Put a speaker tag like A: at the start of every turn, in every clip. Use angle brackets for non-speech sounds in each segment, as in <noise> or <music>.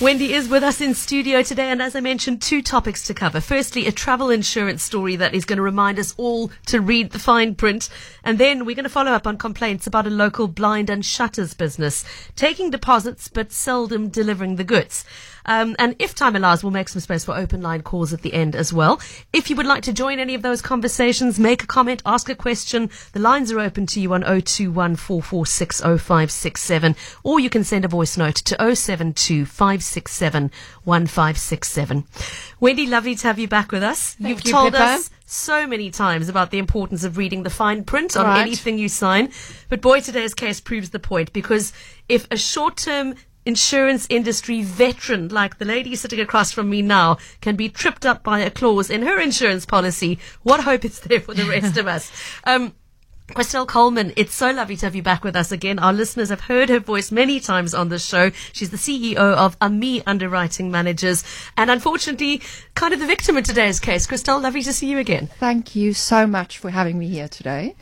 A: Wendy is with us in studio today, and as I mentioned, two topics to cover. Firstly, a travel insurance story that is going to remind us all to read the fine print. And then we're going to follow up on complaints about a local blind and shutters business taking deposits but seldom delivering the goods. Um, and if time allows, we'll make some space for open line calls at the end as well. If you would like to join any of those conversations, make a comment, ask a question, the lines are open to you on 021 or you can send a voice note to 072 567 1567. Wendy, lovely to have you back with us.
B: Thank
A: You've
B: you,
A: told
B: Pippa.
A: us so many times about the importance of reading the fine print on
B: Right.
A: anything you sign. But boy, today's case proves the point because if a short term insurance industry veteran like the lady sitting across from me now can be tripped up by a clause in her insurance policy, what hope is there for the rest of us? <laughs> Um, Christelle Coleman, it's so lovely to have you back with us again. Our listeners have heard her voice many times on the show. She's the CEO of AMI Underwriting Managers and unfortunately kind of the victim in today's case. Christelle, lovely to see you again.
B: Thank you so much for having me here today.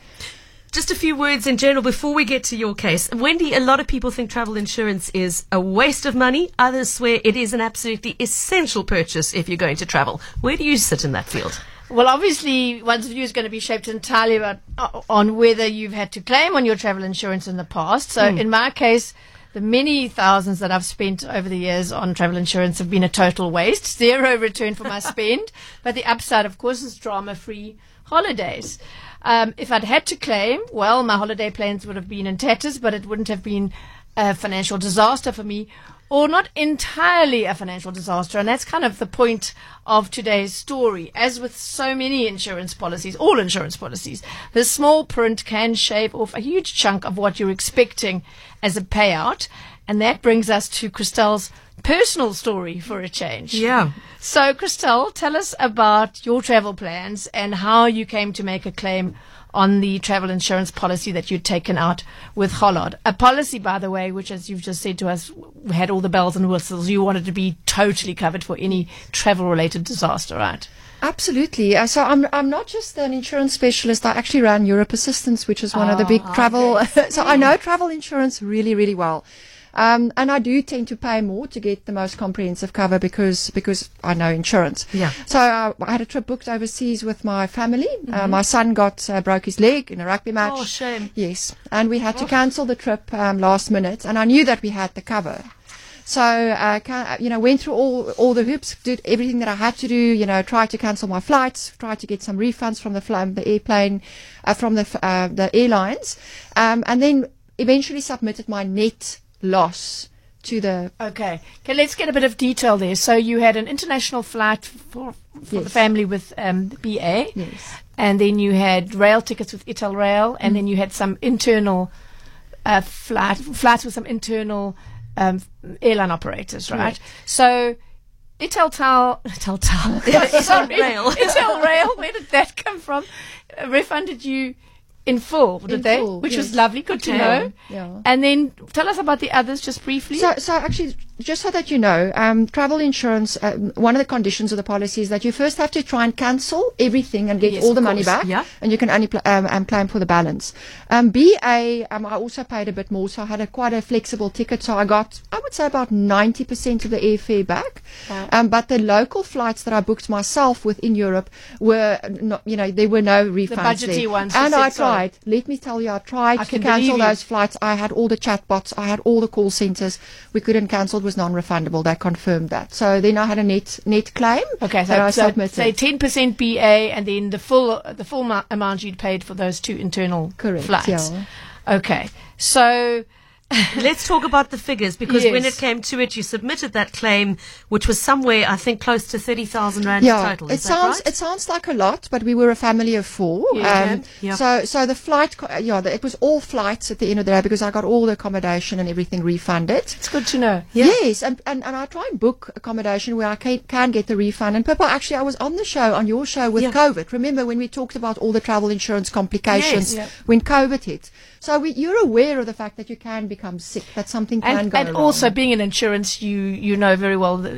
A: Just a few words in general before we get to your case. Wendy, a lot of people think travel insurance is a waste of money. Others swear it is an absolutely essential purchase if you're going to travel. Where do you sit in that field?
C: Well, obviously, one's view is going to be shaped entirely about, uh, on whether you've had to claim on your travel insurance in the past. So, in my case, the many thousands that I've spent over the years on travel insurance have been a total waste. <laughs> Zero return for my spend. <laughs> But the upside, of course, is drama free holidays. Um, if I'd had to claim, well, my holiday plans would have been in tatters, but it wouldn't have been a financial disaster for me, or not entirely a financial disaster. And that's kind of the point of today's story. As with so many insurance policies, all insurance policies, the small print can shave off a huge chunk of what you're expecting as a payout. And that brings us to Christelle's personal story for a change.
A: Yeah.
C: So, Christelle, tell us about your travel plans and how you came to make a claim on the travel insurance policy that you'd taken out with Hollard. A policy, by the way, which, as you've just said to us, had all the bells and whistles. You wanted to be totally covered for any travel related disaster, right?
B: Absolutely. Uh, so I'm I'm not just an insurance specialist. I actually ran Europ Assistance, which is one of the big travel. <laughs> so I know travel insurance really really well. Um, and I do tend to pay more to get the most comprehensive cover because because I know insurance.
A: Yeah.
B: So uh, I had a trip booked overseas with my family. Uh, my son got uh, broke his leg in a rugby match.
A: Oh, shame.
B: Yes, and we had to cancel the trip um, last minute, and I knew that we had the cover. So, uh, you know, went through all all the hoops, did everything that I had to do. You know, tried to cancel my flights, tried to get some refunds from the fl- the airplane, uh, from the uh, the airlines, um, and then eventually submitted my net loss to the
C: Okay. Okay, let's get a bit of detail there. So you had an international flight for, for the family with um, BA.
B: Yes.
C: And then you had rail tickets with Ital Rail, and then you had some internal uh, flight flights with some internal um, airline operators, right?
B: Correct.
C: So Italtal, Italtal, <laughs>
A: Ital Rail.
C: Ital Rail. Where did that come from? Uh, refunded you in full, did
B: In
C: they?
B: full,
C: Which was lovely. Good to know.
B: Yeah.
C: And then tell us about the others just briefly.
B: So, so actually, just so that you know, um, travel insurance, um, one of the conditions of the policy is that you first have to try and cancel everything and get
A: Yes,
B: all the
A: of
B: money back,
A: Yeah.
B: and you can only pl- um, um, claim for the balance. Um, BA, um, I also paid a bit more, so I had a quite a flexible ticket, so I got, I would say, about 90% of the airfare back. Um, but the local flights that I booked myself within Europe were, not, you know, there were no refunds The
C: budgety
B: there.
C: ones,
B: And I
C: so.
B: Tried. Let me tell you, I tried
C: I
B: to
C: can
B: cancel those flights. I had all the chatbots. I had all the call centers. We couldn't cancel. It was non-refundable. They confirmed that. So then I had a net net claim.
C: Okay,
B: that I
C: so, so
B: submitted.
C: say ten percent BA, and then the full the full amount you'd paid for those two internal
B: Correct,
C: flights.
B: yeah.
C: Okay, so <laughs>
A: Let's talk about the figures because when it came to it, you submitted that claim, which was somewhere, I think, close to 30,000 Rand
B: yeah,
A: total.
B: it
A: Is that
B: sounds
A: right?
B: it sounds like a lot, but we were a family of four.
A: Yeah.
B: Um,
A: Yeah.
B: So so the flight, yeah, the, it was all flights at the end of the day because I got all the accommodation and everything refunded.
C: it's good to know.
B: Yes, and, and, and I try and book accommodation where I can, can get the refund. And Pippa, actually, I was on the show, on your show with
A: Yeah.
B: COVID. Remember when we talked about all the travel insurance complications
A: Yes.
B: when COVID hit? So we, you're aware of the fact that you can be become sick. That something can
C: And,
B: go
C: and
B: wrong.
C: also being in insurance, you you know very well that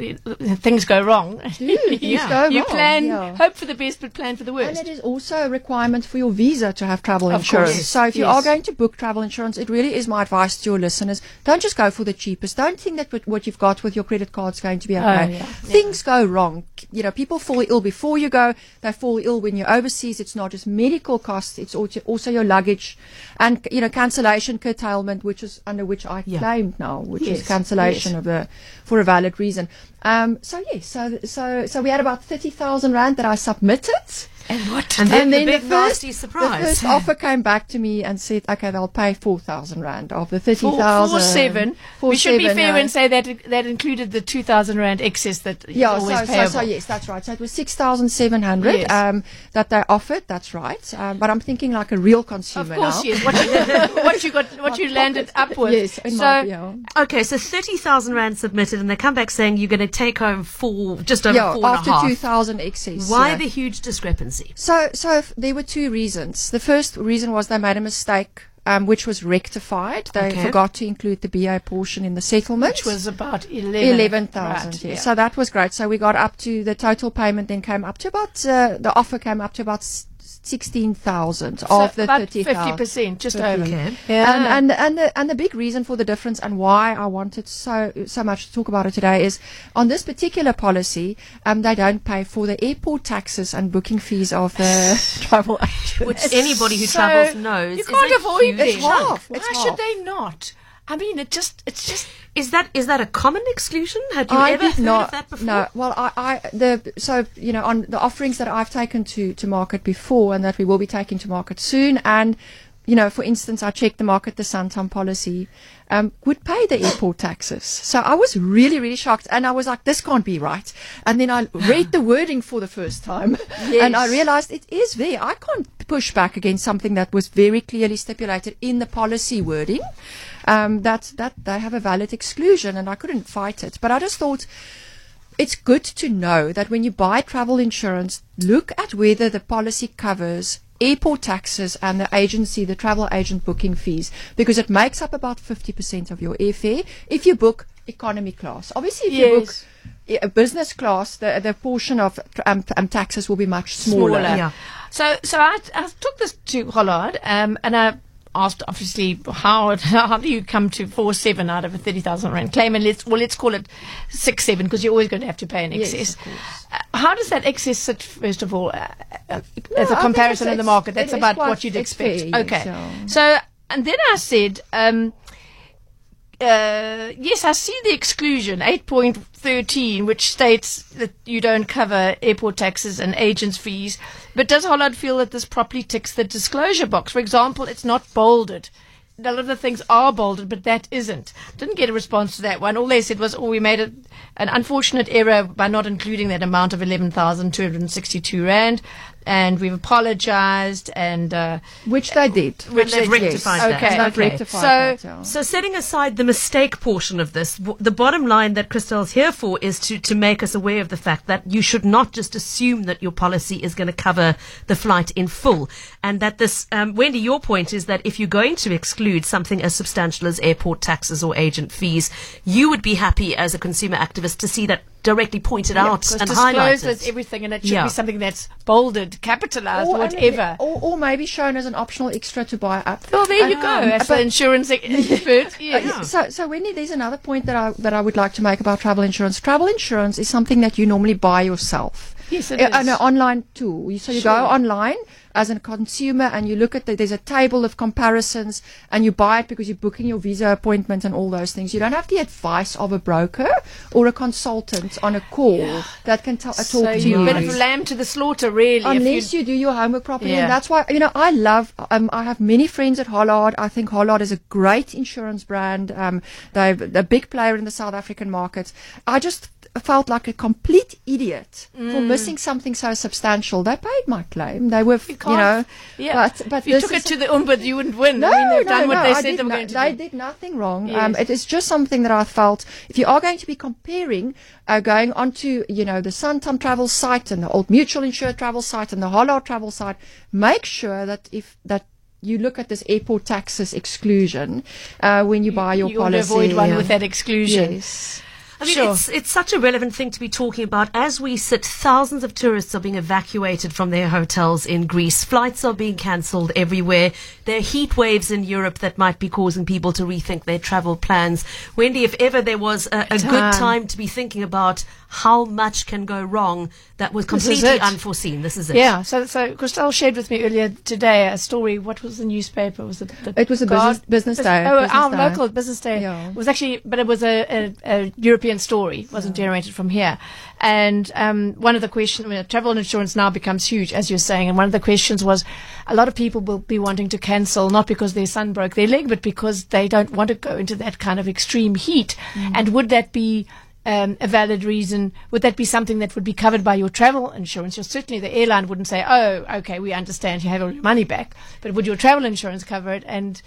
C: things go wrong. <laughs>
B: things
A: Yeah.
B: go
C: you plan,
B: yeah.
C: hope for the best, but plan for the worst.
B: And it is also a requirement for your visa to have travel
C: Of
B: insurance.
C: course,
B: So if you
C: yes.
B: are going to book travel insurance, it really is my advice to your listeners. Don't just go for the cheapest. Don't think that what- you've got with your credit card is going to be okay.
C: Oh, yeah.
B: Things go wrong. You know, people fall ill before you go. They fall ill when you're overseas. It's not just medical costs. It's also, also your luggage and, you know, cancellation curtailment, which is under which I
A: Yeah.
B: claimed now, which
C: Yes,
B: is cancellation
C: yes.
B: of the, for a valid reason. Um, so yes, so, so, so we had about 30,000 rand that I submitted.
C: And what?
A: And then,
B: And then
A: the big
B: the first,
A: nasty surprise.
B: The first offer came back to me and said, "Okay, they'll pay four thousand rand of the thirty
C: Four,
B: thousand.
C: four seven. we should be fair and say that that included the two thousand rand excess that
B: Yeah,
C: always
B: so, so,
C: payable.
B: so yes, that's right. So it was six thousand seven hundred
C: Yes.
B: um, that they offered. That's right. Um, but I'm thinking like a real
C: of
B: consumer
C: course,
B: now.
C: yes. What you, <laughs> what you got, what you landed up with.
B: Yes, in
C: so
B: my, yeah.
A: Okay, so 30,000 Rand submitted, and they come back saying you're going to take home four, just over
B: yeah,
A: four and a
B: after
A: half.
B: two thousand excess.
A: Why
B: yeah.
A: the huge discrepancy?
B: So, so there were two reasons. The first reason was they made a mistake, um, which was rectified. They
A: Okay.
B: forgot to include the BA portion in the settlement,
C: which was about eleven.
B: Eleven thousand,
C: Right, yeah.
B: So that was great. So we got up to the total payment, then came up to about uh, the offer came up to about sixteen thousand
C: So
B: of the
C: about
B: thirty
C: fifty
B: thousand.
C: percent, just
B: 50.
C: over.
A: Okay.
C: Yeah.
B: And and and the, and the big reason for the difference and why I wanted so so much to talk about it today is on this particular policy, um, they don't pay for the airport taxes and booking fees of the <laughs> travel agent.
A: Which anybody who
C: So
A: travels knows.
C: You can't
A: a
C: avoid
A: huge
C: them.
B: It's half.
C: Why
B: It's
C: should
B: half.
C: they not? I mean, it just, it's just.
A: Is that is that a common exclusion? Had you
B: I
A: ever heard
B: not.
A: of that before?
B: No. Well, I, I, the so you know on the offerings that I've taken to to market before, and that we will be taking to market soon, and you know, for instance, I checked the market, the Santam policy um, would pay the airport taxes. So I was really, really shocked, and I was like, this can't be right. And then I <sighs> read the wording for the first time, and I realized it is there. I can't push back against something that was very clearly stipulated in the policy wording. Um, that that they have a valid exclusion, and I couldn't fight it. But I just thought it's good to know that when you buy travel insurance, look at whether the policy covers airport taxes and the agency, the travel agent booking fees, because it makes up about 50% of your airfare if you book economy class. Obviously, if you book a business class, the, the portion of um, um, taxes will be much smaller.
C: smaller.
A: Yeah.
C: So, so I, I took this to Hollard, um, and I asked, obviously, how how do you come to four seven out of a thirty thousand rand claim? And let's well, let's call it six seven because you're always going to have to pay an
B: Yes,
C: excess.
B: of.
C: Uh, how does that excess sit? First of all, uh, uh,
B: No,
C: as a comparison in the market, that's about what you'd expect.
B: fair,
C: okay.
B: yeah.
C: So, and then I said. Um, uh, yes, I see the exclusion, 8.13, which states that you don't cover airport taxes and agents' fees. But does Hollard feel that this properly ticks the disclosure box? For example, it's not bolded. A lot of the things are bolded, but that isn't. Didn't get a response to that one. All they said was, oh, we made a, an unfortunate error by not including that amount of 11,262 Rand. And we've apologized and, uh,
B: Which they did.
A: Which they've rectified
C: yes.
A: that.
C: Okay.
A: Okay.
B: rectified
C: So-
B: that, yeah.
A: So setting aside the mistake portion of this, w- the bottom line that Christelle's here for is to, to make us aware of the fact that you should not just assume that your policy is going to cover the flight in full. And that this, um, Wendy, your point is that if you're going to exclude something as substantial as airport taxes or agent fees, you would be happy as a consumer activist to see that directly pointed out
C: because
A: and
C: disclosed
A: highlighted.
C: as everything, and it should
A: Yeah.
C: be something that's bolded, capitalized,
B: Or- and-
C: whatever.
B: Or, or maybe shown as an optional extra to buy up.
C: Well, there you
B: Um,
C: go. As
B: but-
C: insurance <laughs> expert, yes.
B: So, so Wendy, there's another point that I that I would like to make about travel insurance. Travel insurance is something that you normally buy yourself.
C: Yes, it
B: Uh,
C: is.
B: An online tool. You- So you go online as a consumer and you look at the, there's a table of comparisons and you buy it because you're booking your visa appointment and all those things. You don't have the advice of a broker or a consultant on a call that can t- uh, talk to you.
C: a bit of lamb to the slaughter, really.
B: Unless
C: you,
B: you do your homework properly,
C: Yeah.
B: and that's why you know I love. Um, I have many friends at Hollard. I think Hollard is a great insurance brand. Um, they're a big player in the South African market. I just felt like a complete idiot
C: Mm.
B: for missing something so substantial. They paid my claim. They were, you,
C: can't-
B: know,
C: yeah.
B: but but
C: if you took it to the ombud, you wouldn't win.
B: no,
C: I mean, they've
B: no,
C: done what
B: no,
C: they
B: I
C: said
B: did
C: they were
B: no-
C: going to
B: they
C: do.
B: did nothing wrong.
C: Yes.
B: Um, it is just something that I felt. If you are going to be comparing, uh, going onto you know the Santam travel site and the Old Mutual Insured travel site and the Hollard travel site, make sure that if that you look at this airport taxes exclusion uh, when you buy your
C: you
B: policy.
C: avoid one
B: Yeah.
C: with that exclusion.
B: Yes.
A: I mean,
C: Sure.
A: it's it's such a relevant thing to be talking about. As we sit, thousands of tourists are being evacuated from their hotels in Greece. Flights are being cancelled everywhere. There are heat waves in Europe that might be causing people to rethink their travel plans. Wendy, if ever there was a, a good
C: Time.
A: time to be thinking about how much can go wrong, that was completely
C: it.
A: unforeseen. This is it.
C: Yeah, so so Christelle shared with me earlier today a story. What was the newspaper? Was it? The
B: It was a business- business day,
C: Oh,
B: business
C: our
B: day.
C: local business day.
B: Yeah.
C: It was actually, but it was a, a, a European story. Wasn't generated from here. And um, one of the questions, I mean, travel insurance now becomes huge, as you're saying. And one of the questions was, a lot of people will be wanting to cancel not because their son broke their leg, but because they don't want to go into that kind of extreme heat. And would that be um, a valid reason? Would that be something that would be covered by your travel insurance? Well, certainly the airline wouldn't say, "Oh, okay, we understand you have all your money back," but would your travel insurance cover it? And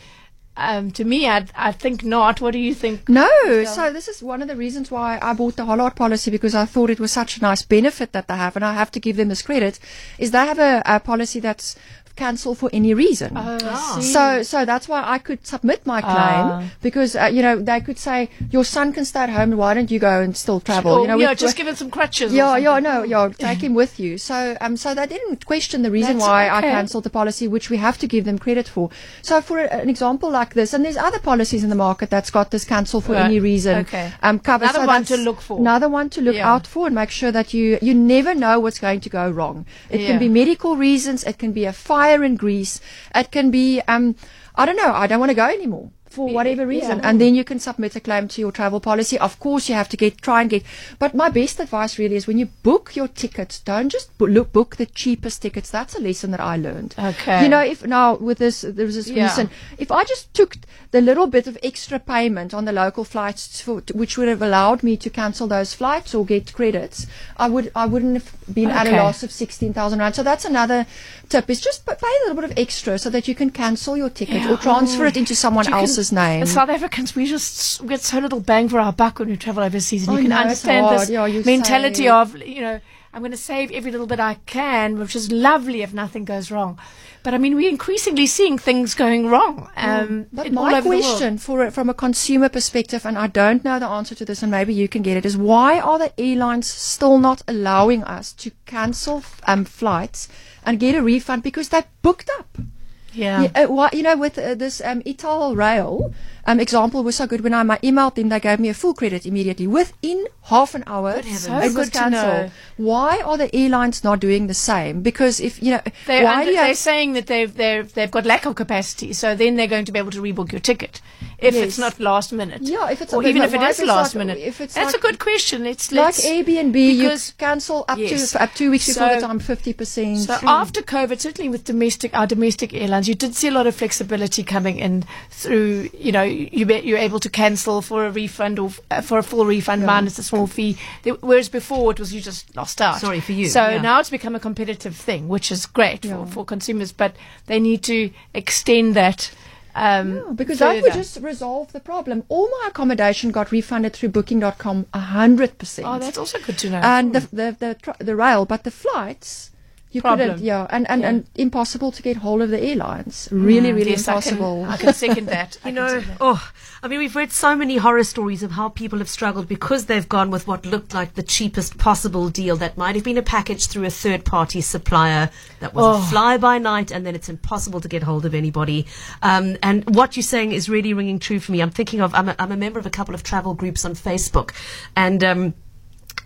C: um, to me, I I think not. What do you think?
B: No, so this is one of the reasons why I bought the Hollard policy because I thought it was such a nice benefit that they have, and I have to give them this credit. Is they have a, a policy that's cancel for any reason.
C: Oh,
B: So, so that's why I could submit my claim
C: Ah.
B: because uh, you know they could say your son can stay at home. Why don't you go and still travel?
C: Or,
B: you know,
C: yeah,
B: with-
C: just give it some crutches. or
B: yeah, yeah,
C: something.
B: no, yeah, <clears throat> take him with you. So, um, so they didn't question the reason
C: That's
B: why I cancelled the policy, which we have to give them credit for. So, for a, an example like this, and there's other policies in the market that's got this cancel for
C: Right.
B: any reason.
C: Okay.
B: Um, cover.
C: Another
B: So
C: one to look for.
B: Another one to look
C: Yeah.
B: out for and make sure that you you never know what's going to go wrong. It
C: Yeah.
B: can be medical reasons. It can be a fire in Greece. It can be um, I don't know. I don't want to go anymore. For whatever reason,
C: yeah.
B: and then you can submit a claim to your travel policy. Of course, you have to get try and get. But my best advice really is when you book your tickets, don't just bo- look book the cheapest tickets. That's a lesson that I learned.
C: Okay.
B: You know, if now with this there was this
C: Yeah.
B: recent, if I just took the little bit of extra payment on the local flights, for, which would have allowed me to cancel those flights or get credits, I would I wouldn't have been at a loss of sixteen thousand rand. So that's another tip: is just pay a little bit of extra so that you can cancel your ticket or transfer it into someone
C: You
B: else's name.
C: As South Africans, we just we get so little bang for our buck when we travel overseas, and
B: I
C: you can
B: it's
C: understand this
B: Yeah,
C: mentality of you know I'm going to save every little bit I can, which is lovely if nothing goes wrong. But I mean, we're increasingly seeing things going wrong. Um,
B: But my
C: over the world.
B: question, for from a consumer perspective, and I don't know the answer to this, and maybe you can get it, is why are the airlines still not allowing us to cancel um, flights and get a refund because they booked up?
C: Yeah.
B: Yeah, uh, you know, with uh, this um, Ital Rail um, example was so good. When I ma- emailed them, they gave me a full credit immediately. Within half an hour,
A: Good heavens.
C: So
B: was
C: good to know.
B: cancelled. Why are the airlines not doing the same? Because if you know,
C: They're,
B: why
C: under,
B: do you
C: they're
B: have,
C: saying that they've they've they've got lack of capacity, so then they're going to be able to rebook your ticket if
B: Yes.
C: it's not last minute.
B: Yeah, if it's-
C: or
B: but
C: even if it
B: if
C: is
B: it's
C: last
B: like-
C: minute.
B: if it's
C: That's
B: like-
C: a good question. It's
B: like
C: let's,
B: Airbnb, you
C: because-
B: cancel up
C: Yes.
B: to up two weeks before the time, fifty percent.
C: So after COVID, certainly with domestic our domestic airlines, you did see a lot of flexibility coming in through. You know, you you're able to cancel for a refund or f- uh, for a full refund minus a small fee. Whereas before it was you just lost out.
A: Sorry for you,
C: So
A: yeah.
C: now it's become a competitive thing, which is great
B: Yeah.
C: for, for consumers. But they need to extend that. Um,
B: Yeah, because that would just resolve the problem. All my accommodation got refunded through Booking.com a hundred percent.
C: Oh, that's also good to know.
B: and the the the, tr- the rail, but the flights. You
C: Problem.
B: couldn't, yeah, and, and,
C: Yeah.
B: and impossible to get hold of the airlines. Really, really
C: Yes, I can-
B: impossible.
C: I can, second that. <laughs>
A: You know,
C: that.
A: oh, I mean, we've read so many horror stories of how people have struggled because they've gone with what looked like the cheapest possible deal that might have been a package through a third party supplier that was
C: Oh.
A: a fly by night and then it's impossible to get hold of anybody. Um, and what you're saying is really ringing true for me. I'm thinking of, I'm a, I'm a member of a couple of travel groups on Facebook and, um,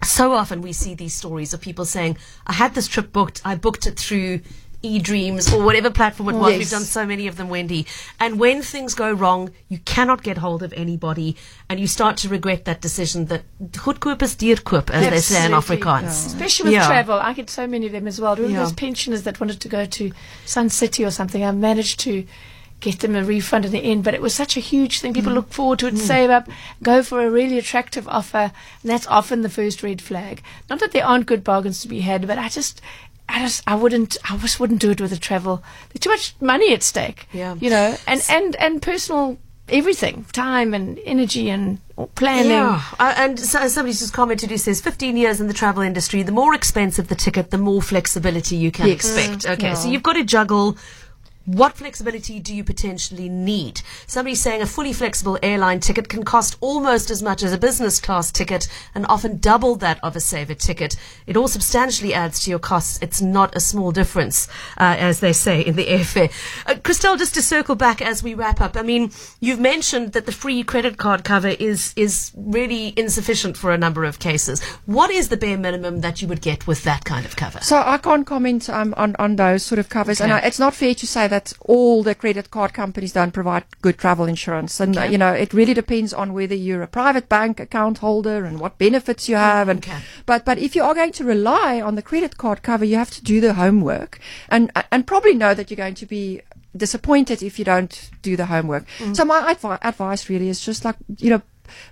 A: so often we see these stories of people saying, I had this trip booked, I booked it through eDreams or whatever platform it was.
B: Yes.
A: We've done so many of them, Wendy. And when things go wrong, you cannot get hold of anybody and you start to regret that decision that goedkoop is duurkoop, as they say in
C: Absolutely.
A: Afrikaans.
C: Especially with
A: Yeah.
C: travel. I get so many of them as well. Remember
A: Yeah.
C: those pensioners that wanted to go to Sun City or something? I managed to get them a refund in the end, but it was such a huge thing.
A: Mm.
C: People look forward to it, save up, go for a really attractive offer, and that's often the first red flag. Not that there aren't good bargains to be had, but I just. I just, I wouldn't, I just wouldn't do it with a travel. There's too much money at stake.
A: Yeah.
C: You know, and, and, and personal everything, time and energy and planning.
A: Yeah, uh, and so, somebody's just commented who says 15 years in the travel industry, the more expensive the ticket, the more flexibility you can
B: Yes.
A: expect. Okay, so you've got to juggle what flexibility do you potentially need? Somebody's saying a fully flexible airline ticket can cost almost as much as a business class ticket and often double that of a saver ticket. It all substantially adds to your costs. It's not a small difference, uh, as they say in the airfare. Uh, Christelle, just to circle back as we wrap up, I mean, you've mentioned that the free credit card cover is, is really insufficient for a number of cases. What is the bare minimum that you would get with that kind of cover?
B: So I can't comment um, on on those sort of covers, and
A: Okay.
B: uh, it's not fair to say that all the credit card companies don't provide good travel insurance. And
A: Okay.
B: you know, it really depends on whether you're a private bank account holder and what benefits you have. And
A: Okay.
B: but but if you are going to rely on the credit card cover, you have to do the homework and and probably know that you're going to be disappointed if you don't do the homework. Mm. So my advi- advice really is just like you know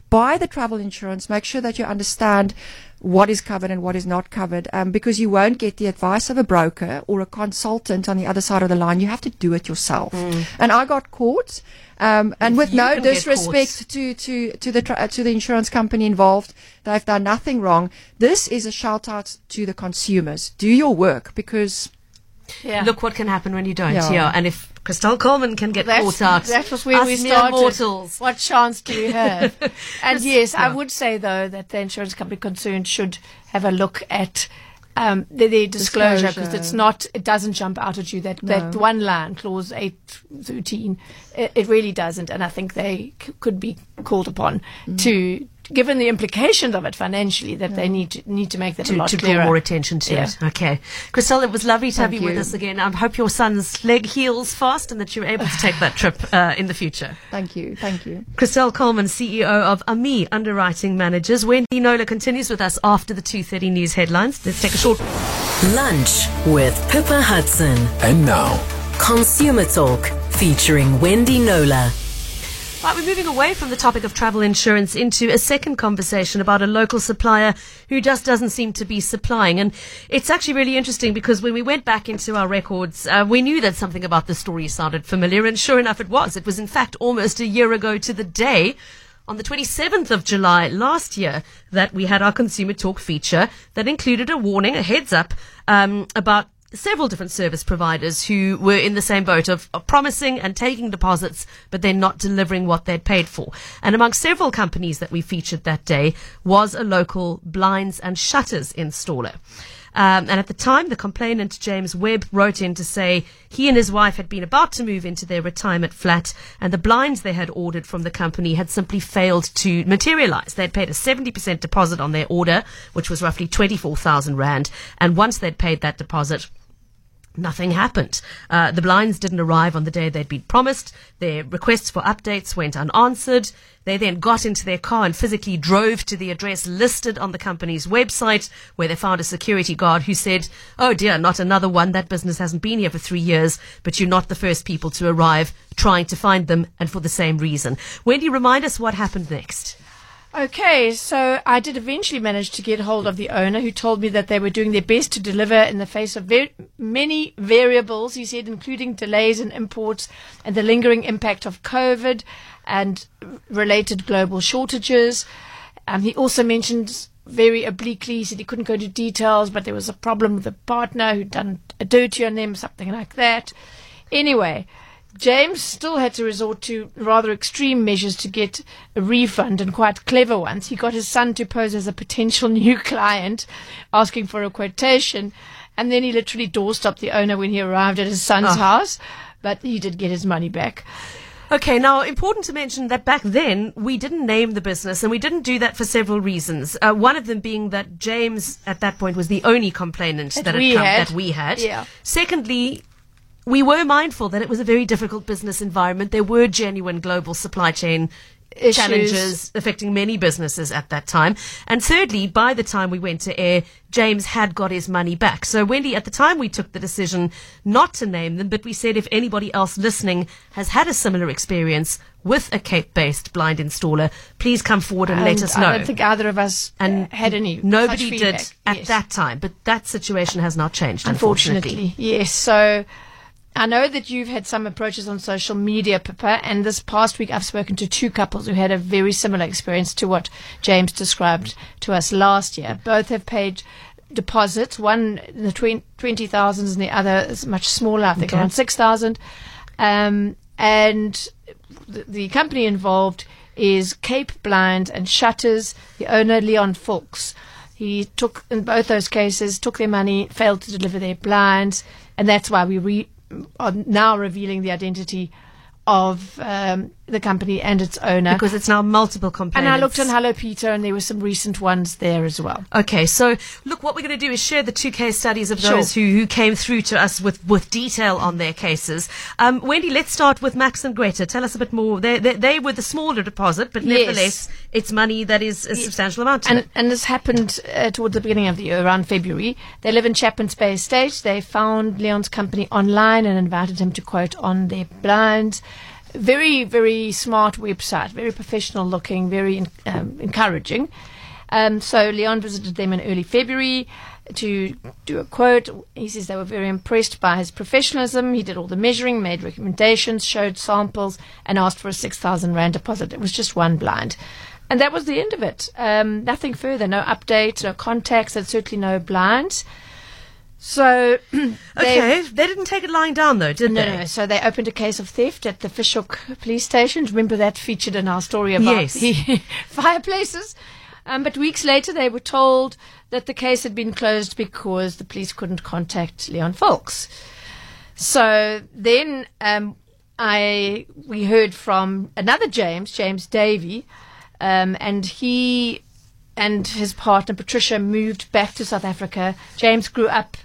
B: buy the travel insurance, make sure that you understand what is covered and what is not covered, um, because you won't get the advice of a broker or a consultant on the other side of the line. You have to do it yourself. And I got caught, um, and with
A: You
B: no disrespect to, to, to the tra- to the insurance company involved, they've done nothing wrong. This is a shout out to the consumers. Do your work because
C: Yeah.
A: Look what can happen when you don't.
B: Yeah.
A: Yeah. And if Christelle Coleman can get
C: That's,
A: caught out,
C: that was where we started.
A: mortals.
C: What chance do we have? <laughs> and yes, I would say though that the insurance company concerned should have a look at um, the, the disclosure because it's not, it doesn't jump out at you. That that one line, clause eight thirteen, it, it really doesn't. And I think they c- could be called upon
A: Mm.
C: to. Given the implications of it financially, that they need to need to make that a lot
A: to
C: clearer.
A: draw more attention to
C: Yeah.
A: it. Okay. Christelle, it was lovely to have
B: Thank
A: you with us again. I hope your son's leg heals fast and that you're able to take that <sighs> trip uh, in the future.
B: thank you, thank you.
A: Christelle Coleman, CEO of AMI Underwriting Managers. Wendy Knowler continues with us after the 2.30 news headlines. Let's take a short
D: Lunch with Pippa Hudson.
E: And now,
D: Consumer Talk featuring Wendy Knowler.
A: Right, we're moving away from the topic of travel insurance into a second conversation about a local supplier who just doesn't seem to be supplying. And it's actually really interesting because when we went back into our records, uh, we knew that something about the story sounded familiar, and sure enough, it was. It was, in fact, almost a year ago to the day. On the 27th of July last year, that we had our consumer talk feature that included a warning, a heads up, um, about several different service providers who were in the same boat of, of promising and taking deposits, but then not delivering what they'd paid for. And among several companies that we featured that day was a local blinds and shutters installer. Um, and at the time, the complainant, James Webb, wrote in to say he and his wife had been about to move into their retirement flat and the blinds they had ordered from the company had simply failed to materialize. They'd paid a 70% deposit on their order, which was roughly 24,000 Rand. And once they'd paid that deposit, Nothing happened. Uh, the blinds didn't arrive on the day they'd been promised. Their requests for updates went unanswered. They then got into their car and physically drove to the address listed on the company's website where they found a security guard who said, Oh dear, not another one. That business hasn't been here for three years, but you're not the first people to arrive trying to find them and for the same reason. Wendy, remind us what happened next.
C: Okay, so I did eventually manage to get hold of the owner who told me that they were doing their best to deliver in the face of very many variables, he said, including delays in imports and the lingering impact of COVID and related global shortages. Um, he also mentioned very obliquely, he said he couldn't go into details, but there was a problem with a partner who'd done a dirty on them, something like that. Anyway, James still had to resort to rather extreme measures to get a refund and quite clever ones. He got his son to pose as a potential <laughs> new client, asking for a quotation, and then he literally doorstopped the owner when he arrived at his son's house, but he did get his money back.
A: Okay, now important to mention that back then we didn't name the business and we didn't do that for several reasons. Uh, one of them being that James at that point was the only complainant
C: That
A: that,
C: we
A: had. that we had.
C: Yeah.
A: Secondly, we were mindful that it was a very difficult business environment. There were genuine global supply chain
C: Issues.
A: challenges affecting many businesses at that time. And thirdly, by the time we went to air, James had got his money back. So Wendy, at the time we took the decision not to name them, but we said if anybody else listening has had a similar experience with a Cape-based blind installer, please come forward and, let us know.
C: I don't think either of us
A: and
C: uh, had any.
A: Nobody did
C: feedback.
A: at
C: Yes.
A: that time, but that situation has not changed, unfortunately.
C: Unfortunately, yes. So I know that you've had some approaches on social media, Pippa, and this past week I've spoken to two couples who had a very similar experience to what James described to us last year. Both have paid deposits. One in the twen- twenty thousands, and the other is much smaller. I think
A: Okay.
C: around six thousand. Um, and the, the company involved is Cape Blinds and Shutters. The owner Leon Fulks. He took in both those cases took their money, failed to deliver their blinds, and that's why we re- are now revealing the identity of um, the company and its owner.
A: Because it's now multiple complaints.
C: and I looked on Hello Peter, and there were some recent ones there as well.
A: Okay, so look, what we're going to do is share the two case studies of
C: Sure.
A: those who, who came through to us with, with detail on their cases. Um, Wendy, let's start with Max and Greta. Tell us a bit more. They, they, they were the smaller deposit, but
C: Yes.
A: nevertheless, it's money that is a substantial amount. To
C: And,
A: it.
C: and this happened uh, towards the beginning of the year, around February. They live in Chapman's Bay Estate. They found Leon's company online and invited him to quote on their blinds. Very, very smart website, very professional looking, very um, encouraging. Um, so Leon visited them in early February to do a quote. He says they were very impressed by his professionalism. He did all the measuring, made recommendations, showed samples, and asked for a 6,000 Rand deposit. It was just one blind. And that was the end of it. Um, nothing further, no updates, no contacts, and certainly no blinds. So, <clears throat> they-
A: okay, they didn't take it lying down though, did
C: no,
A: they?
C: no. So they opened a case of theft at the Fish Hoek police station. Remember that featured in our story about
A: Yes.
C: the <laughs> fireplaces? Um, but weeks later, they were told that the case had been closed because the police couldn't contact Leon Folks. So then um, I we heard from another James, James Davey, um, and he and his partner Patricia moved back to South Africa. James grew up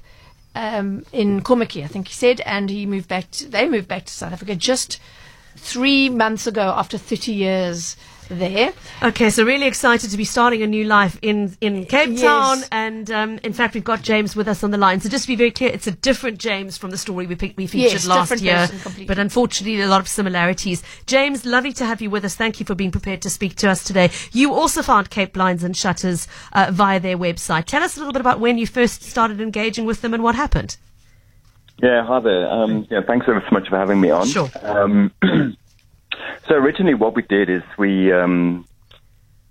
C: um, in Komaki, I think he said, and he moved back. To, they moved back to South Africa just three months ago after 30 years there.
A: Okay, so really excited to be starting a new life in, in Cape
C: Yes.
A: Town. And um, in fact, we've got James with us on the line. So just to be very clear, it's a different James from the story we, picked, we featured
C: Yes,
A: last
C: different
A: year.
C: person.
A: But unfortunately, a lot of similarities. James, lovely to have you with us. Thank you for being prepared to speak to us today. You also found Cape Blinds and Shutters uh, via their website. Tell us a little bit about when you first started engaging with them and what happened.
E: Yeah, hi there. Um, yeah, thanks ever so much for having me on.
A: Sure.
E: Um, <clears throat> so originally, what we did is we, um,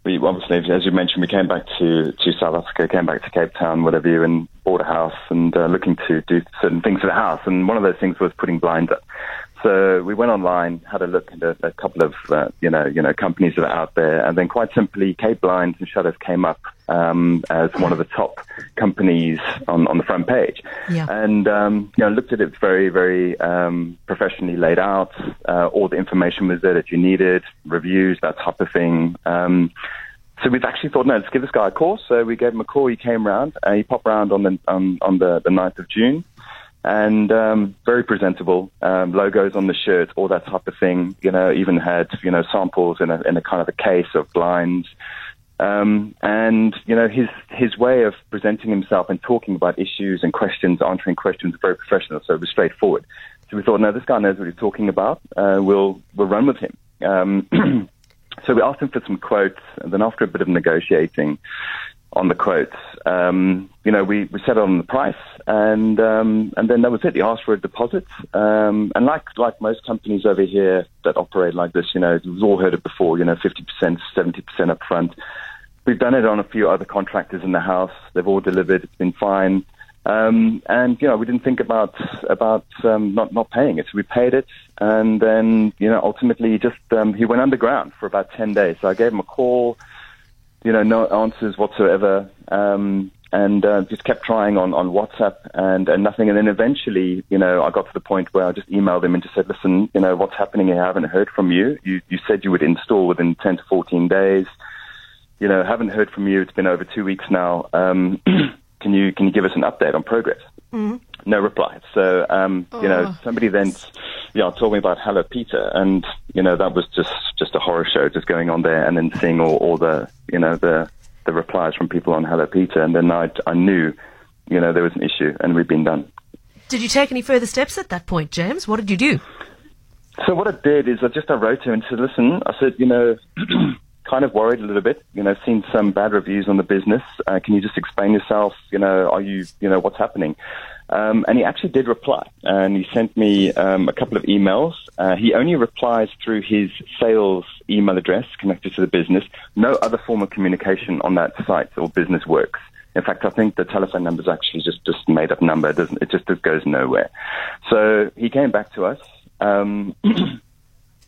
E: we obviously, as you mentioned, we came back to, to South Africa, came back to Cape Town, whatever you, and bought a house and uh, looking to do certain things to the house. And one of those things was putting blinds up. So we went online, had a look at a, a couple of uh, you know you know companies that are out there, and then quite simply, Cape Blinds and Shutters came up um, as one of the top companies on, on the front page.
A: Yeah.
E: And um, you know, looked at it very very um, professionally laid out. Uh, all the information was there that you needed, reviews, that type of thing. Um, so we've actually thought, no, let's give this guy a call. So we gave him a call. He came round. Uh, he popped round on the on, on the, the 9th of June and um, very presentable. Um, logos on the shirt, all that type of thing. You know, even had you know samples in a in a kind of a case of blinds. Um, and you know his his way of presenting himself and talking about issues and questions, answering questions, very professional. So it was straightforward. So we thought, no, this guy knows what he's talking about. Uh, we'll we'll run with him. Um, <clears throat> so we asked him for some quotes, and then after a bit of negotiating, on the quotes. Um, you know, we, we settled on the price, and um, and then that was it. He asked for a deposit, um, and like like most companies over here that operate like this, you know, we've all heard it before. You know, fifty percent, seventy percent up front. We've done it on a few other contractors in the house. They've all delivered. It's been fine. Um, and you know, we didn't think about about um, not not paying it. So we paid it, and then you know, ultimately, just um, he went underground for about ten days. So I gave him a call you know, no answers whatsoever, um, and uh, just kept trying on, on WhatsApp and, and nothing. And then eventually, you know, I got to the point where I just emailed them and just said, listen, you know, what's happening? I haven't heard from you. You, you said you would install within 10 to 14 days. You know, haven't heard from you. It's been over two weeks now. Um, <clears throat> can you can you give us an update on progress? No reply. So, um, you know, somebody then, you know, told me about Hello Peter, and you know that was just just a horror show just going on there, and then seeing all, all the you know the the replies from people on Hello Peter, and then I I knew, you know, there was an issue, and we'd been done.
A: Did you take any further steps at that point, James? What did you do?
E: So what I did is I just I wrote to him and said, listen, I said, you know, <clears throat> kind of worried a little bit. You know, seen some bad reviews on the business. Uh, can you just explain yourself? You know, are you, you know, what's happening? Um, and he actually did reply, and he sent me um, a couple of emails. Uh, he only replies through his sales email address connected to the business. No other form of communication on that site or business works. In fact, I think the telephone number is actually just just made up number. It doesn't. It just goes nowhere. So he came back to us. Um, <clears throat>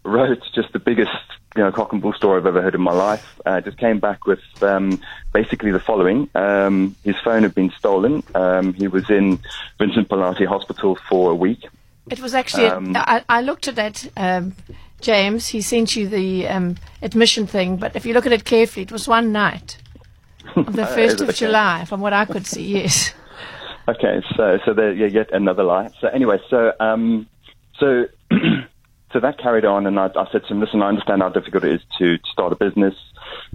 E: wrote just the biggest you know cock and bull story I've ever heard in my life. Uh, just came back with um, basically the following: um, his phone had been stolen. Um, he was in Vincent Pallotti Hospital for a week.
C: It was actually.
E: Um,
C: I, I looked at that, um, James. He sent you the um, admission thing, but if you look at it carefully, it was one night of the <laughs> first of
E: okay.
C: July, from what I could see. <laughs> Yes.
E: Okay, so so there yeah, yet another lie. So anyway, so um, so <clears throat> so that carried on, and I, I said to him, "Listen, I understand how difficult it is to, to start a business,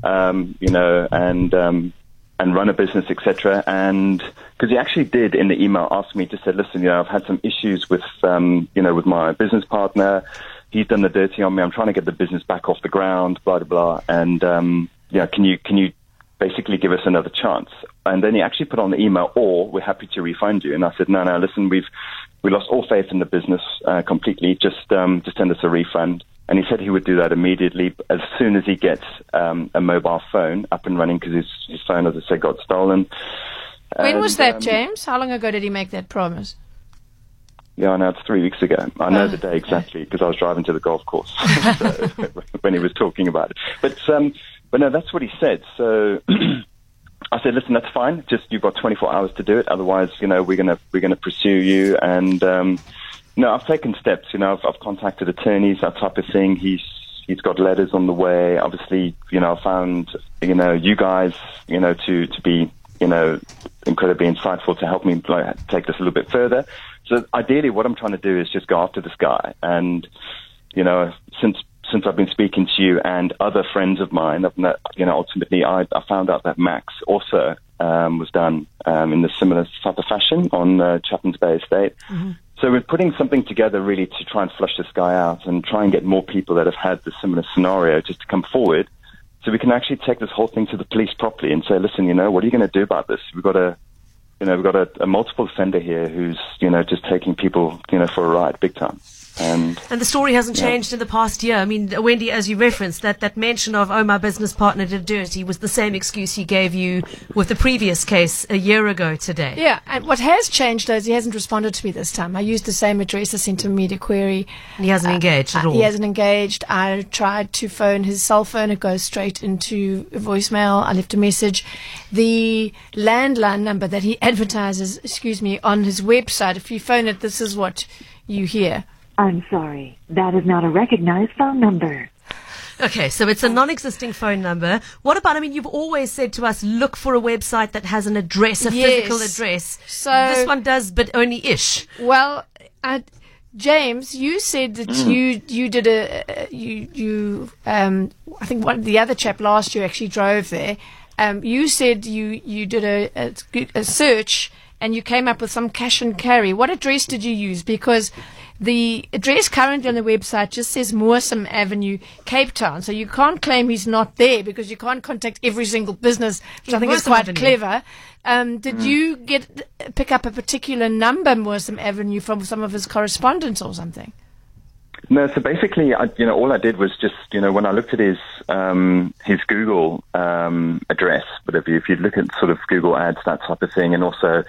E: um, you know, and um, and run a business, etc." And because he actually did in the email ask me to say, "Listen, you know, I've had some issues with um, you know with my business partner. He's done the dirty on me. I'm trying to get the business back off the ground, blah blah blah. And um, yeah, can you can you basically give us another chance. And then he actually put on the email, or we're happy to refund you. And I said, no, no, listen, we've we lost all faith in the business uh, completely. Just um, just send us a refund. And he said he would do that immediately as soon as he gets um, a mobile phone up and running because his, his phone, as I said, got stolen.
C: When was that,
E: um,
C: James? How long ago did he make that promise?
E: Yeah, I know it's three weeks ago. I know
C: Oh,
E: the day exactly because I was driving to the golf course so, <laughs> when he was talking about it. But um, but no, that's what he said. So <clears throat> I said, listen, that's fine. Just you've got 24 hours to do it. Otherwise, you know, we're gonna we're gonna pursue you. And um, no, I've taken steps. You know, I've, I've contacted attorneys, that type of thing. He's he's got letters on the way. Obviously, you know, I found you know you guys, you know, to to be you know incredibly insightful to help me like, take this a little bit further. So ideally, what I'm trying to do is just go after this guy. And you know, since since I've been speaking to you and other friends of mine, I've met, you know, ultimately I, I found out that Max also um, was done um, in the similar type of fashion on uh, Chapman's Bay Estate. So we're putting something together really to try and flush this guy out and try and get more people that have had the similar scenario just to come forward so we can actually take this whole thing to the police properly and say, listen, you know, what are you going to do about this? We've got a, you know, we've got a, a multiple offender here who's, you know, just taking people, you know, for a ride big time. And
A: And the story hasn't changed in the past year. I mean, Wendy, as you referenced, that, that mention of, oh, my business partner did dirty was the same excuse he gave you with the previous case a year ago today.
C: Yeah, and what has changed though is he hasn't responded to me this time. I used the same address, I sent him a media query.
A: And he hasn't engaged at
C: Uh,
A: all.
C: He hasn't engaged. I tried to phone his cell phone. It goes straight into voicemail. I left a message. The landline number that he <laughs> advertises, excuse me, on his website, if you phone it, this is what you hear.
F: I'm sorry. That is not a recognized phone number.
A: Okay, so it's a non-existing phone number. What about? I mean, you've always said to us, look for a website that has an address, a physical address.
C: So-
A: this one does, but only ish.
C: Well, I, James, you said that
E: Mm.
C: you you did a uh, you you um I think one the other chap last year actually drove there. Um, you said you you did a, a, a search and you came up with some cash and carry. What address did you use? Because the address currently on the website just says Moorsum Avenue, Cape Town. So you can't claim he's not there because you can't contact every single business, which I think is quite
A: Avenue.
C: clever. Um, did you get pick up a particular number, Moorsum Avenue, from some of his correspondence or something?
E: No, so basically, I, you know, all I did was just, you know, when I looked at his um, his Google um, address, but if you, if you look at sort of Google Ads, that type of thing, and also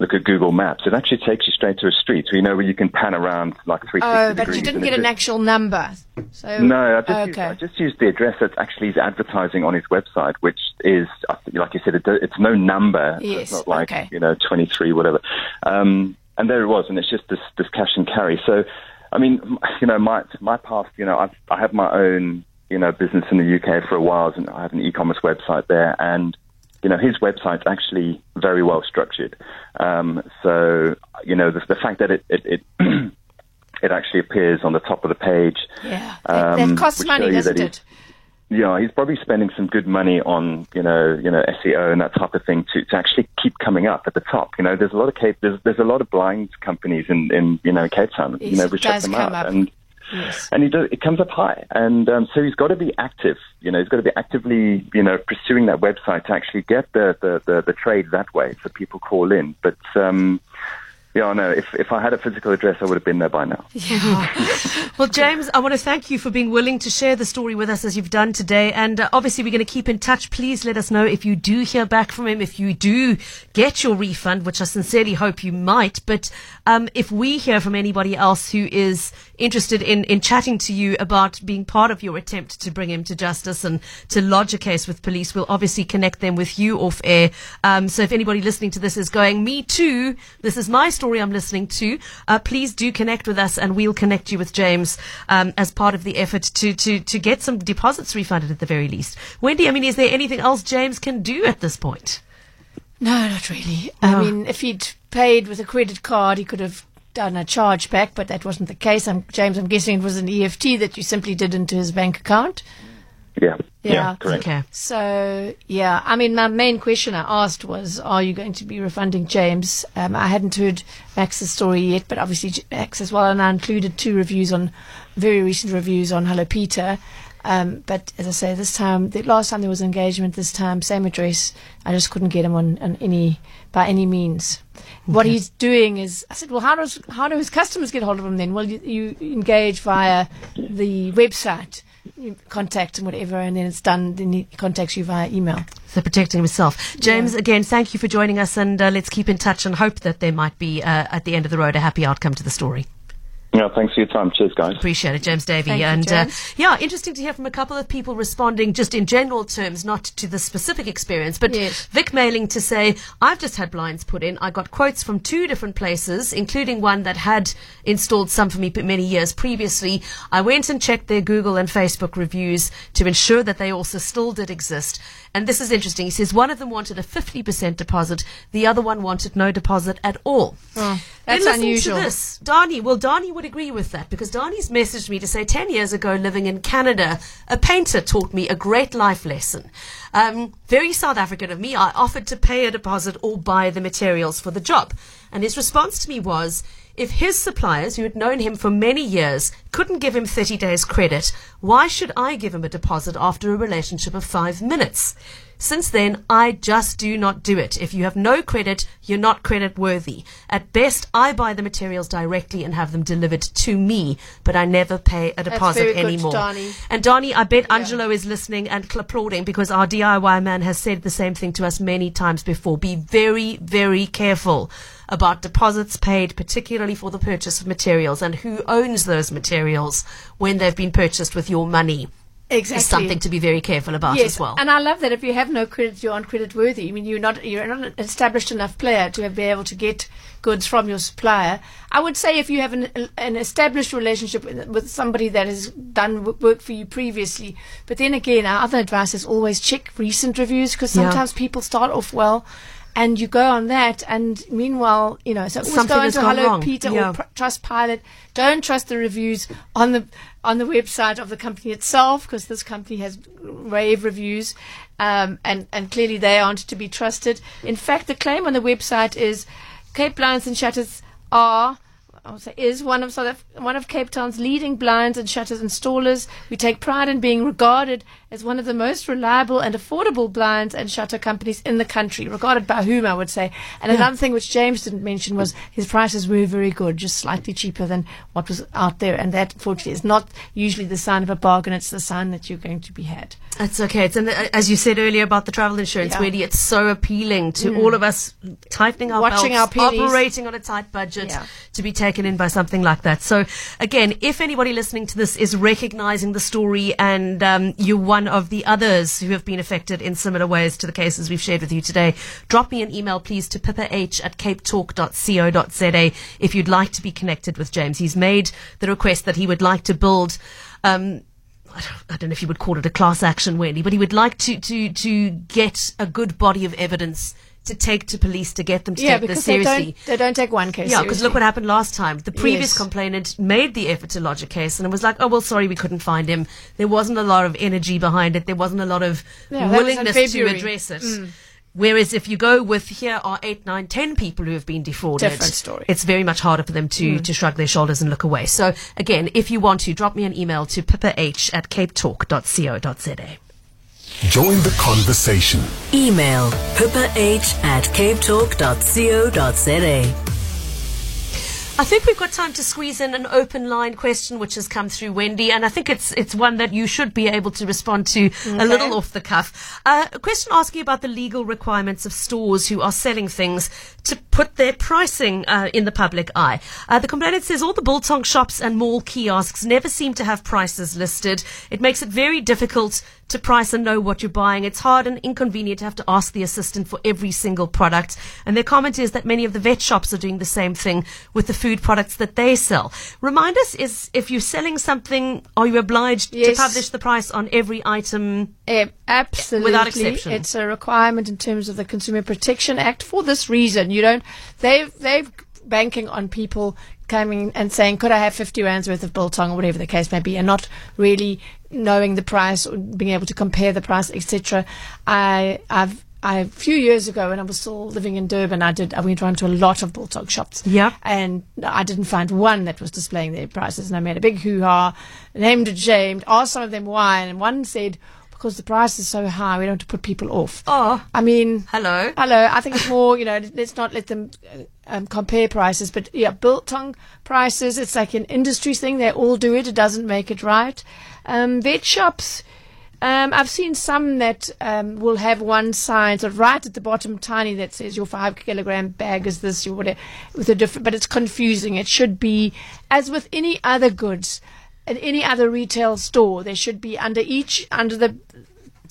E: look at Google Maps, it actually takes you straight to a street, so you know where you can pan around like 360
C: Oh, but
E: degrees.
C: you didn't get an actual number. So
E: No, I just, used. I just used the address that actually he's advertising on his website, which is, like you said, it, it's no number. so
C: Yes,
E: it's not like,
C: okay.
E: you know, 23, whatever. Um, and there it was, and it's just this, this cash and carry. So, I mean, you know, my, my past, you know, I've, I have my own, you know, business in the UK for a while, and I have an e-commerce website there, and you know, his website's actually very well structured. Um, so, you know, the, the fact that it, it, it <clears throat> it actually appears on the top of the page.
C: yeah, that,
E: um,
C: that costs money, doesn't it?
E: Yeah, he's probably spending some good money on you know you know SEO and that type of thing to, to actually keep coming up at the top. You know, there's a lot of Cape there's there's a lot of blind companies in in you know Cape Town.
C: Yes,
E: you know, we check them out
C: up.
E: and.
C: Yes.
E: And he does, it comes up high, and um, so he's got to be active. You know, he's got to be actively, you know, pursuing that website to actually get the the, the, the trade that way, so people call in. But um, yeah, I know if if I had a physical address, I would have been there by now. <laughs>
A: Well, James, I want to thank you for being willing to share the story with us as you've done today. And uh, obviously, we're going to keep in touch. Please let us know if you do hear back from him, if you do get your refund, which I sincerely hope you might. But um, if we hear from anybody else who is interested in, in chatting to you about being part of your attempt to bring him to justice and to lodge a case with police, we'll obviously connect them with you off air. Um, so if anybody listening to this is going, me too, this is my story I'm listening to, uh, please do connect with us and we'll connect you with James um, as part of the effort to, to, to get some deposits refunded at the very least. Wendy, I mean, is there anything else James can do at this point?
C: No, not really.
A: No.
C: I mean, if he'd paid with a credit card, he could have done a charge back, but that wasn't the case. I'm, James, I'm guessing it was an EFT that you simply did into his bank account.
E: Yeah.
C: Yeah.
E: correct.
A: Okay.
C: So, yeah, I mean, my main question I asked was, are you going to be refunding James? Um, I hadn't heard Max's story yet, but obviously Max as well, and I included two reviews on, very recent reviews on Hello Peter. Um, but as I say, this time, the last time there was engagement, this time, same address. I just couldn't get him on, on any, by any means. What he's doing is, I said, well, how does, how do his customers get hold of him then? Well, you, you engage via the website, you contact and whatever, and then it's done, then he contacts you via email.
A: So protecting himself. James, again, thank you for joining us and uh, let's keep in touch and hope that there might be, uh, at the end of the road, a happy outcome to the story.
E: Yeah, thanks for your time. Cheers, guys.
A: Appreciate it, James Davey.
C: Thank you,
A: and
C: James.
A: Uh, yeah, interesting to hear from a couple of people responding just in general terms, not to the specific experience. But
C: Yes.
A: Vic mailing to say, I've just had blinds put in. I got quotes from two different places, including one that had installed some for me many years previously. I went and checked their Google and Facebook reviews to ensure that they also still did exist. And this is interesting. He says one of them wanted a 50% deposit, the other one wanted no deposit at all.
C: Oh,
A: Then
C: that's
A: to
C: unusual.
A: this. Donnie, well, Donnie would agree with that because Donnie's messaged me to say 10 years ago, living in Canada, a painter taught me a great life lesson. Um, very South African of me, I offered to pay a deposit or buy the materials for the job. And his response to me was, if his suppliers, who had known him for many years, couldn't give him 30 days credit, why should I give him a deposit after a relationship of five minutes? Since then, I just do not do it. If you have no credit, you're not credit worthy. At best, I buy the materials directly and have them delivered to me, but I never pay a deposit
C: very good,
A: anymore.
C: Donnie.
A: And Donnie, I bet Angelo is listening and applauding because our DIY man has said the same thing to us many times before. Be very, very careful about deposits paid, particularly for the purchase of materials and who owns those materials when they've been purchased with your money.
C: Exactly.
A: Is something to be very careful about
C: yes,
A: as well.
C: and I love that if you have no credit, you aren't credit worthy. I mean, you're not you're not an established enough player to be able to get goods from your supplier. I would say if you have an, an established relationship with, somebody that has done work for you previously, but then again, our other advice is always check recent reviews because
A: Yeah.
C: sometimes people start off well. And you go on that, and meanwhile, you know, so always
A: Something
C: go into Hello
A: wrong.
C: Peter
A: Yeah.
C: or Pr- Trustpilot. Don't trust the reviews on the on the website of the company itself because this company has rave reviews, um, and and clearly they aren't to be trusted. In fact, the claim on the website is Cape Blinds and Shutters are. I would say is one of South one of Cape Town's leading blinds and shutters installers. We take pride in being regarded as one of the most reliable and affordable blinds and shutter companies in the country, regarded by whom I would say. And another thing which James didn't mention was his prices were very good, just slightly cheaper than what was out there, and that unfortunately is not usually the sign of a bargain. It's the sign that you're going to be had.
A: That's okay. It's and as you said earlier about the travel insurance,
C: Yeah.
A: really, it's so appealing to all of us tightening our
C: Watching
A: belts,
C: our
A: operating on a tight budget
C: Yeah.
A: to be taken in by something like that. So, again, if anybody listening to this is recognizing the story and um, you're one of the others who have been affected in similar ways to the cases we've shared with you today, drop me an email, please, to pippa at capetalk.co.za if you'd like to be connected with James. He's made the request that he would like to build. Um, I don't, I don't know if you would call it a class action, Wendy, but he would like to, to, to get a good body of evidence to take to police to get them to
C: yeah,
A: take
C: because
A: this
C: they
A: seriously.
C: don't they don't take one case.
A: Yeah, because look what happened last time. The previous
C: Yes.
A: complainant made the effort to lodge a case and it was like, oh, well, sorry, we couldn't find him. There wasn't a lot of energy behind it. There wasn't a lot of
C: Yeah, that was in
A: willingness to
C: Mm.
A: address it. Whereas if you go with here are eight, nine, ten people who have been defrauded,
C: Different story.
A: it's very much harder for them to, to shrug their shoulders and look away. So again, if you want to, drop me an email to pippa at capetalk.co.za.
G: Join the conversation.
D: Email pippa at capetalk.co.za.
A: I think we've got time to squeeze in an open line question which has come through Wendy, and I think it's it's one that you should be able to respond to a little off the cuff. Uh, a question asking about the legal requirements of stores who are selling things to put their pricing uh, in the public eye. Uh, the complainant says all the biltong shops and mall kiosks never seem to have prices listed. It makes it very difficult to price and know what you're buying. It's hard and inconvenient to have to ask the assistant for every single product. And their comment is that many of the vet shops are doing the same thing with the food products that they sell. Remind us is if you're selling something, are you obliged
C: Yes.
A: to publish the price on every item?
C: Eh, absolutely.
A: Without exception.
C: It's a requirement in terms of the Consumer Protection Act for this reason. You don't, they've, they've banking on people coming and saying, could I have 50 rands worth of biltong or whatever the case may be and not really knowing the price or being able to compare the price, etc. I, I've, I, a few years ago when I was still living in Durban, I did, I went around to a lot of biltong shops.
A: Yeah.
C: And I didn't find one that was displaying their prices. And I made a big hoo-ha, named and shamed, asked some of them why. And one said, because the price is so high, we don't want to put people off.
A: Oh.
C: I mean,
A: Hello.
C: hello. I think it's more, you know, <laughs> let's not let them uh, um, compare prices. But yeah, biltong prices, it's like an industry thing. They all do it. It doesn't make it right. Um, vet shops, um, I've seen some that um, will have one sign, sort of right at the bottom, tiny, that says your five kilogram bag is this, your whatever, with a different. But it's confusing. It should be, as with any other goods, in any other retail store, there should be under each under the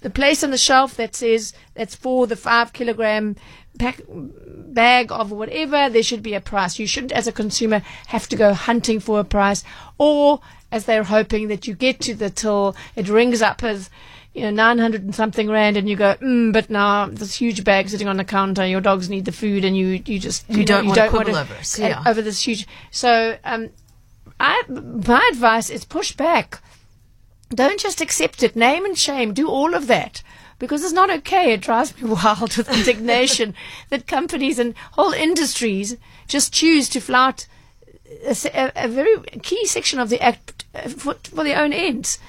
C: the place on the shelf that says that's for the five kilogram pack bag of whatever, there should be a price. You shouldn't, as a consumer, have to go hunting for a price, or as they're hoping that you get to the till, it rings up as you know nine hundred and something rand, and you go, mm, but now this huge bag sitting on the counter, your dogs need the food, and you you just
A: You
C: know,
A: don't want to
C: want
A: quibble over
C: uh,
A: yeah.
C: over this huge. So, um, I my advice is push back. Don't just accept it. Name and shame. Do all of that. Because it's not okay. It drives me <laughs> wild with indignation <laughs> that companies and whole industries just choose to flout a, a, a very key section of the act uh, for, for their own ends.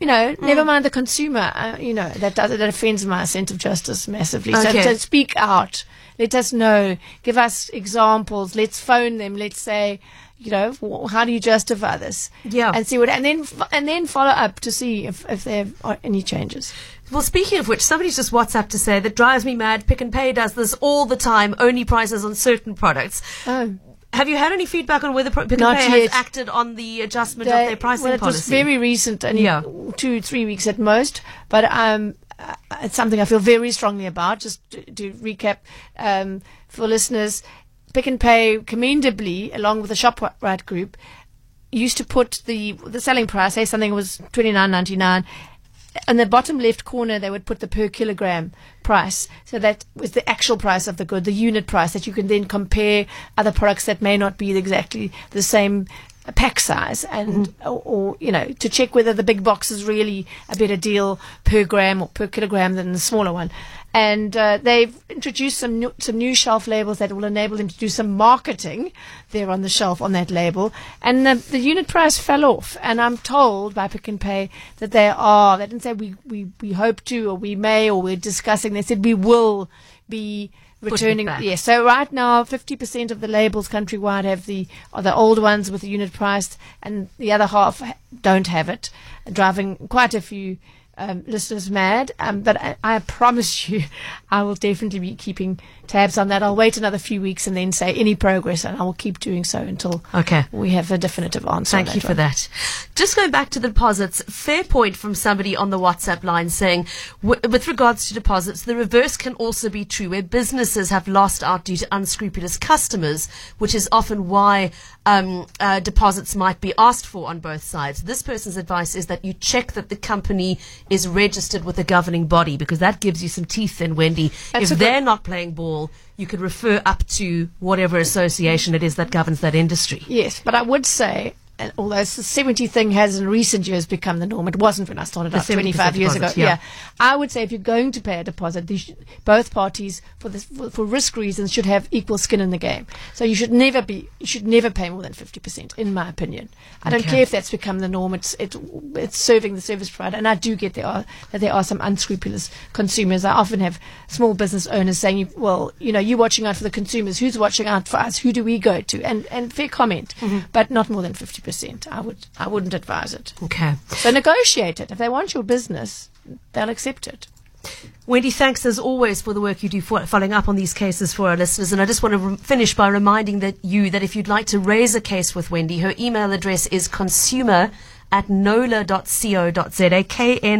C: You know,
A: Hmm.
C: never mind the consumer. Uh, you know that does, that offends my sense of justice massively.
A: Okay.
C: So, so speak out. Let us know. Give us examples. Let's phone them. Let's say, you know, how do you justify this?
A: Yeah.
C: And see what, and then and then follow up to see if if there are any changes.
A: Well, speaking of which, somebody's just WhatsApp to say that drives me mad. Pick n Pay does this all the time. Only prices on certain products.
C: Oh.
A: Have you had any feedback on whether Pick
C: Not
A: and Pay
C: yet.
A: has acted on the adjustment of their pricing
C: well, it was
A: policy?
C: very recent, only
A: Yeah.
C: two, three weeks at most. But um, uh, it's something I feel very strongly about. Just to, to recap um, for listeners, Pick n Pay, commendably, along with the Shoprite Group, used to put the the selling price. Say something was twenty nine ninety nine. In the bottom left corner, they would put the per kilogram price. So that was the actual price of the good, the unit price that you can then compare other products that may not be exactly the same pack size and mm-hmm. or, or you know to check whether the big box is really a better deal per gram or per kilogram than the smaller one and uh, they've introduced some new, some new shelf labels that will enable them to do some marketing there on the shelf on that label. And the, the unit price fell off. And I'm told by Pick n Pay that they are they didn't say we, we, we hope to or we may or we're discussing. They said we will be returning yes so right now 50% of the labels countrywide have the are the old ones with the unit price and the other half don't have it. Driving quite a few um, listeners mad um, but I, I promise you <laughs> I will definitely be keeping tabs on that I'll wait another few weeks and then say any progress and I will keep doing so until
A: Okay.
C: we have a definitive answer on
A: Thank you for
C: one.
A: that. Just going back to the deposits, fair point from somebody on the WhatsApp line saying, w- with regards to deposits, the reverse can also be true where businesses have lost out due to unscrupulous customers, which is often why um, uh, deposits might be asked for on both sides. This person's advice is that you check that the company is registered with a governing body because that gives you some teeth then, Wendy.
C: That's
A: if they're not playing ball, you could refer up to whatever association it is that governs that industry.
C: Yes, but I would say and although the 70 thing has in recent years become the norm, it wasn't when I started out
A: 70%
C: 25 years ago.
A: deposit, yeah.
C: I would say if you're going to pay a deposit, should, both parties, for, this, for, for risk reasons, should have equal skin in the game. So you should never be, you should never pay more than 50%, in my opinion. I don't care if that's become the norm. It's, it, it's serving the service provider. And I do get there are, that there are some unscrupulous consumers. I often have small business owners saying, well, you know, you're watching out for the consumers. Who's watching out for us? Who do we go to? And, and fair comment, but not more than 50%. I would, I wouldn't advise it.
A: Okay.
C: So negotiate it. If they want your business, they'll accept it.
A: Wendy, thanks as always for the work you do for following up on these cases for our listeners. And I just want to re- finish by reminding that you that if you'd like to raise a case with Wendy, her email address is consumer at knowler.co.za, K-N-O-W-L-E-R.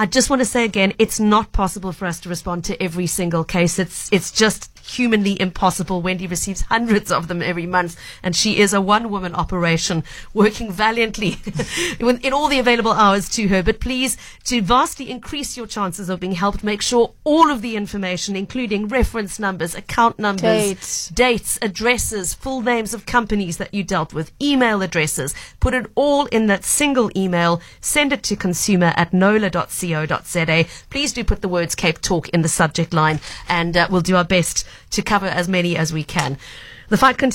A: I just want to say again, it's not possible for us to respond to every single case. It's it's just humanly impossible. Wendy receives hundreds of them every month, and she is a one-woman operation working valiantly <laughs> in in all the available hours to her. But please, to vastly increase your chances of being helped, make sure all of the information, including reference numbers, account numbers,
C: Dates.
A: dates, addresses, full names of companies that you dealt with, email addresses. Put it all in that single email. Send it to consumer at knowler.co.za. Please do put the words Cape Talk in the subject line, and uh, we'll do our best to cover as many as we can. The fight continues.